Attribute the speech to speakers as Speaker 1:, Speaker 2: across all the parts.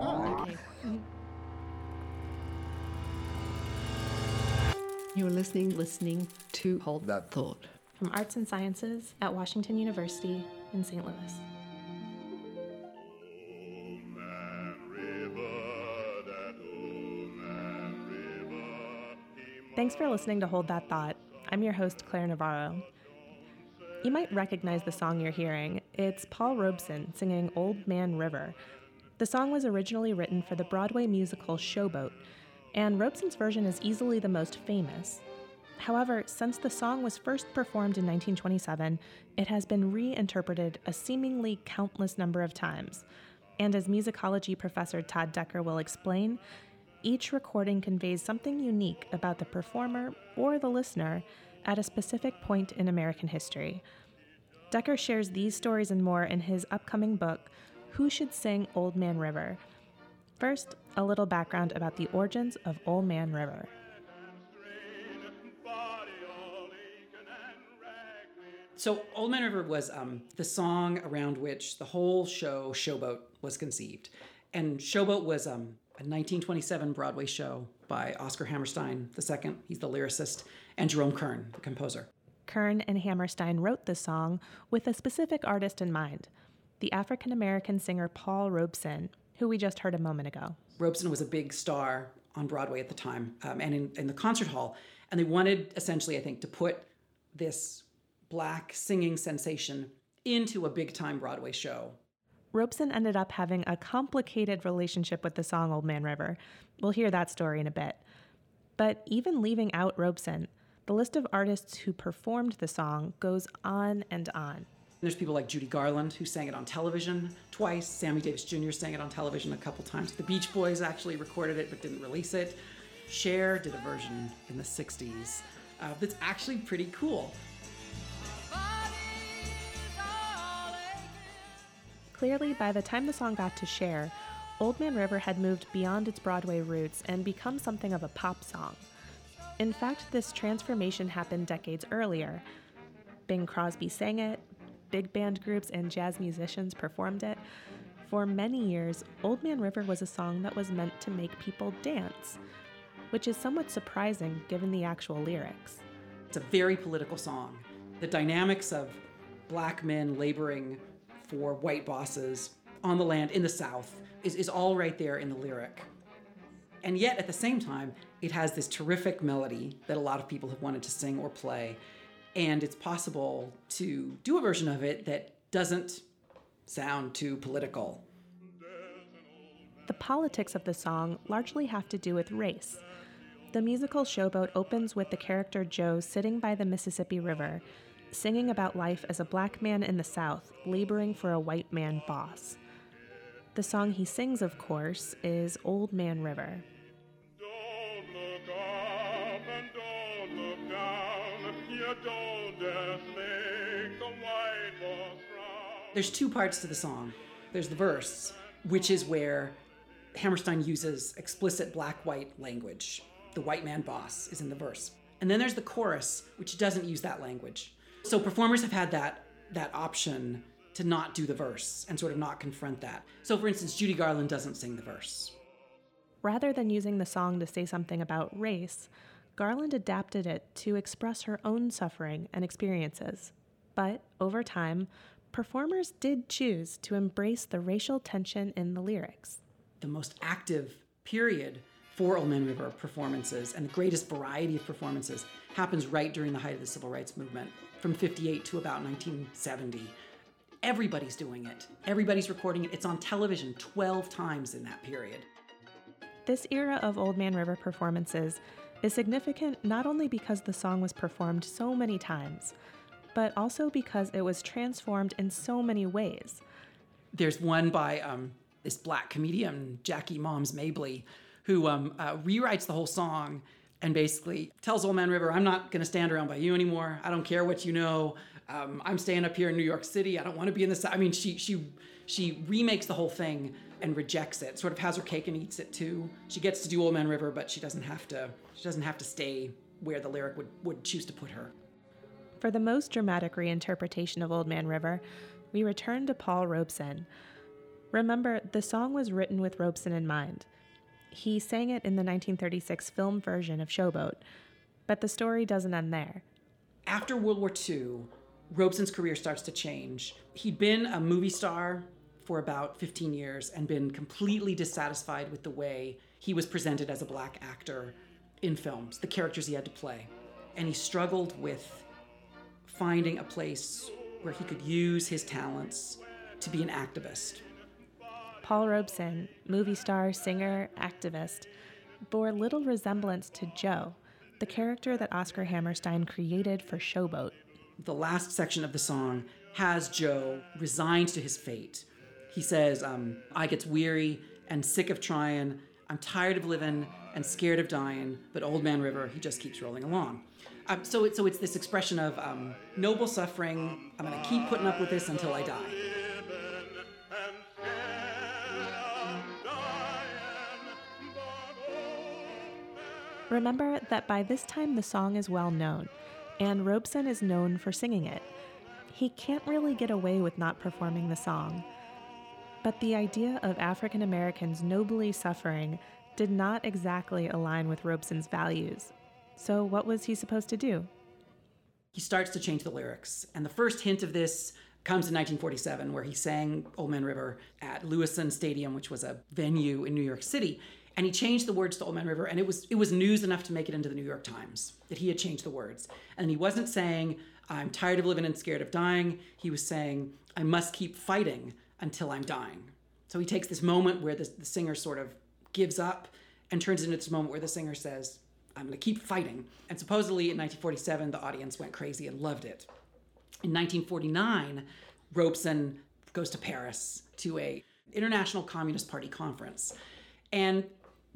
Speaker 1: Oh, okay. You're listening, listening to Hold That Thought
Speaker 2: from Arts and Sciences at Washington University in St. Louis. Thanks for listening to Hold That Thought. I'm your host, Claire Navarro. You might recognize the song you're hearing. It's Paul Robeson singing Old Man River. The song was originally written for the Broadway musical Showboat, and Robeson's version is easily the most famous. However, since the song was first performed in 1927, it has been reinterpreted a seemingly countless number of times. And as musicology professor Todd Decker will explain, each recording conveys something unique about the performer or the listener at a specific point in American history. Decker shares these stories and more in his upcoming book, Who Should Sing Old Man River? First, a little background about the origins of Old Man River.
Speaker 3: So, Old Man River was um, the song around which the whole show, Showboat, was conceived. And Showboat was um, a 1927 Broadway show by Oscar Hammerstein II. He's the lyricist, and Jerome Kern, the composer.
Speaker 2: Kern and Hammerstein wrote the song with a specific artist in mind the African American singer Paul Robeson, who we just heard a moment ago.
Speaker 3: Robeson was a big star on Broadway at the time um, and in, in the concert hall. And they wanted essentially, I think, to put this black singing sensation into a big time Broadway show.
Speaker 2: Robeson ended up having a complicated relationship with the song Old Man River. We'll hear that story in a bit. But even leaving out Robeson, the list of artists who performed the song goes on and on.
Speaker 3: There's people like Judy Garland, who sang it on television twice. Sammy Davis Jr. sang it on television a couple times. The Beach Boys actually recorded it but didn't release it. Cher did a version in the 60s uh, that's actually pretty cool.
Speaker 2: Clearly, by the time the song got to Cher, Old Man River had moved beyond its Broadway roots and become something of a pop song. In fact, this transformation happened decades earlier. Bing Crosby sang it, big band groups and jazz musicians performed it. For many years, Old Man River was a song that was meant to make people dance, which is somewhat surprising given the actual lyrics.
Speaker 3: It's a very political song. The dynamics of black men laboring for white bosses on the land in the South is, is all right there in the lyric. And yet, at the same time, it has this terrific melody that a lot of people have wanted to sing or play. And it's possible to do a version of it that doesn't sound too political.
Speaker 2: The politics of the song largely have to do with race. The musical Showboat opens with the character Joe sitting by the Mississippi River singing about life as a black man in the South laboring for a white man boss. The song he sings, of course, is Old Man River.
Speaker 3: There's two parts to the song. There's the verse, which is where Hammerstein uses explicit black white language. The white man boss is in the verse. And then there's the chorus, which doesn't use that language. So performers have had that that option to not do the verse and sort of not confront that. So for instance, Judy Garland doesn't sing the verse.
Speaker 2: Rather than using the song to say something about race, Garland adapted it to express her own suffering and experiences. But over time, performers did choose to embrace the racial tension in the lyrics.
Speaker 3: The most active period for Old Man River performances and the greatest variety of performances happens right during the height of the civil rights movement from 58 to about 1970. Everybody's doing it. Everybody's recording it. It's on television 12 times in that period.
Speaker 2: This era of Old Man River performances is significant not only because the song was performed so many times, but also because it was transformed in so many ways.
Speaker 3: There's one by um, this black comedian, Jackie Moms Mabley, who um, uh, rewrites the whole song and basically tells Old Man River, I'm not going to stand around by you anymore. I don't care what you know. Um, I'm staying up here in New York City. I don't want to be in South. I mean, she she she remakes the whole thing and rejects it. Sort of has her cake and eats it too. She gets to do Old Man River, but she doesn't have to. She doesn't have to stay where the lyric would would choose to put her.
Speaker 2: For the most dramatic reinterpretation of Old Man River, we return to Paul Robeson. Remember, the song was written with Robeson in mind. He sang it in the 1936 film version of Showboat, but the story doesn't end there.
Speaker 3: After World War II, Robeson's career starts to change. He'd been a movie star for about 15 years and been completely dissatisfied with the way he was presented as a black actor in films, the characters he had to play. And he struggled with finding a place where he could use his talents to be an activist.
Speaker 2: Paul Robeson, movie star, singer, activist, bore little resemblance to Joe, the character that Oscar Hammerstein created for Showboat.
Speaker 3: The last section of the song has Joe resigned to his fate. He says, um, I gets weary and sick of trying. I'm tired of living and scared of dying, but Old Man River, he just keeps rolling along. Um, so, it, so it's this expression of um, noble suffering. I'm going to keep putting up with this until I die.
Speaker 2: Remember that by this time the song is well known, and Robeson is known for singing it. He can't really get away with not performing the song. But the idea of African Americans nobly suffering did not exactly align with Robeson's values. So, what was he supposed to do?
Speaker 3: He starts to change the lyrics. And the first hint of this comes in 1947, where he sang Old Man River at Lewisohn Stadium, which was a venue in New York City and he changed the words to Old Man River, and it was it was news enough to make it into the New York Times that he had changed the words. And he wasn't saying I'm tired of living and scared of dying. He was saying I must keep fighting until I'm dying. So he takes this moment where the, the singer sort of gives up and turns into this moment where the singer says, I'm going to keep fighting. And supposedly in 1947, the audience went crazy and loved it. In 1949, Robeson goes to Paris to a International Communist Party conference. And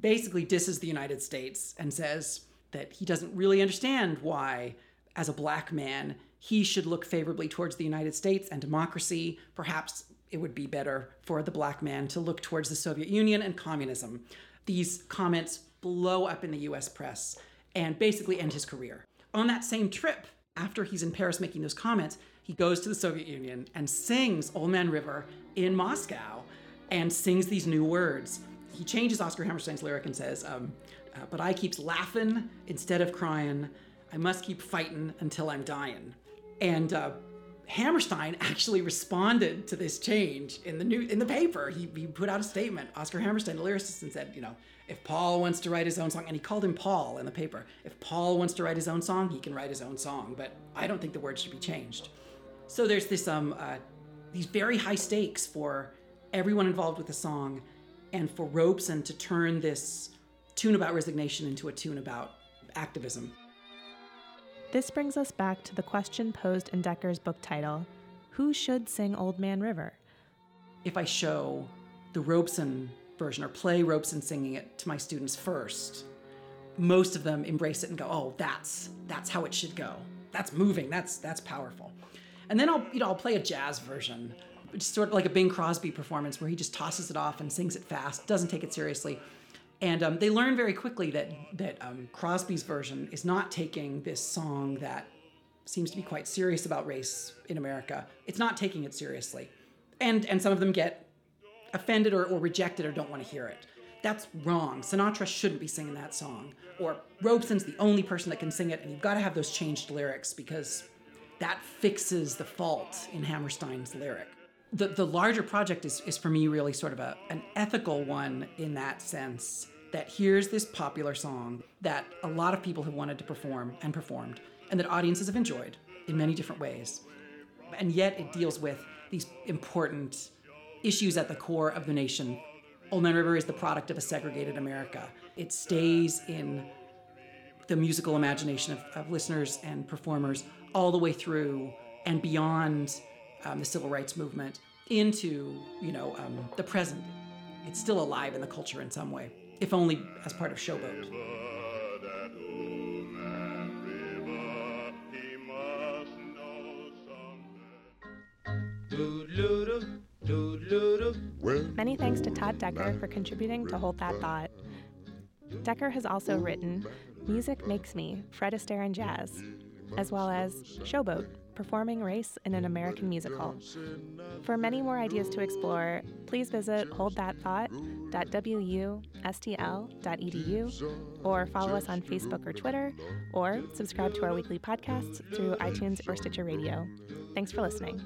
Speaker 3: basically disses the United States and says that he doesn't really understand why, as a black man, he should look favorably towards the United States and democracy. Perhaps it would be better for the black man to look towards the Soviet Union and communism. These comments blow up in the US press and basically end his career. On that same trip, after he's in Paris making those comments, he goes to the Soviet Union and sings Old Man River in Moscow and sings these new words he changes Oscar Hammerstein's lyric and says, um, uh, "But I keeps laughing instead of crying. I must keep fighting until I'm dying." And uh, Hammerstein actually responded to this change in the new in the paper. He, he put out a statement. Oscar Hammerstein, the lyricist, and said, you know, if Paul wants to write his own song, and he called him Paul in the paper. If Paul wants to write his own song, he can write his own song. But I don't think the words should be changed. So there's this um uh, these very high stakes for everyone involved with the song and for Robeson to turn this tune about resignation into a tune about activism.
Speaker 2: This brings us back to the question posed in Decker's book title Who should sing Old Man River?
Speaker 3: If I show the Robeson version or play Robeson singing it to my students first, most of them embrace it and go, "Oh, that's that's how it should go. That's moving. That's that's powerful." And then I'll you know I'll play a jazz version just sort of like a Bing Crosby performance where he just tosses it off and sings it fast, doesn't take it seriously. And um, they learn very quickly that that um, Crosby's version is not taking this song that seems to be quite serious about race in America. It's not taking it seriously, and and some of them get offended or, or rejected or don't want to hear it. That's wrong. Sinatra shouldn't be singing that song. Or Robeson's the only person that can sing it, and you've got to have those changed lyrics because that fixes the fault in Hammerstein's lyric the, the larger project is, is for me really sort of a, an ethical one in that sense that here's this popular song that a lot of people have wanted to perform and performed and that audiences have enjoyed in many different ways. And yet it deals with these important issues at the core of the nation. Old man river is the product of a segregated america. It stays in the musical imagination of, of listeners and performers all the way through and beyond um, the civil rights movement into you know um, the present. It's still alive in the culture in some way, if only as part of Showboat.
Speaker 2: Many thanks to Todd Decker for contributing to Hold That Thought. Decker has also written Music Makes Me, Fred Astaire and Jazz, as well as Showboat, performing race in an American musical. For many more ideas to explore, please visit holdthatthought.wustl.edu or follow us on Facebook or Twitter, or subscribe to our weekly podcasts through iTunes or Stitcher Radio. Thanks for listening.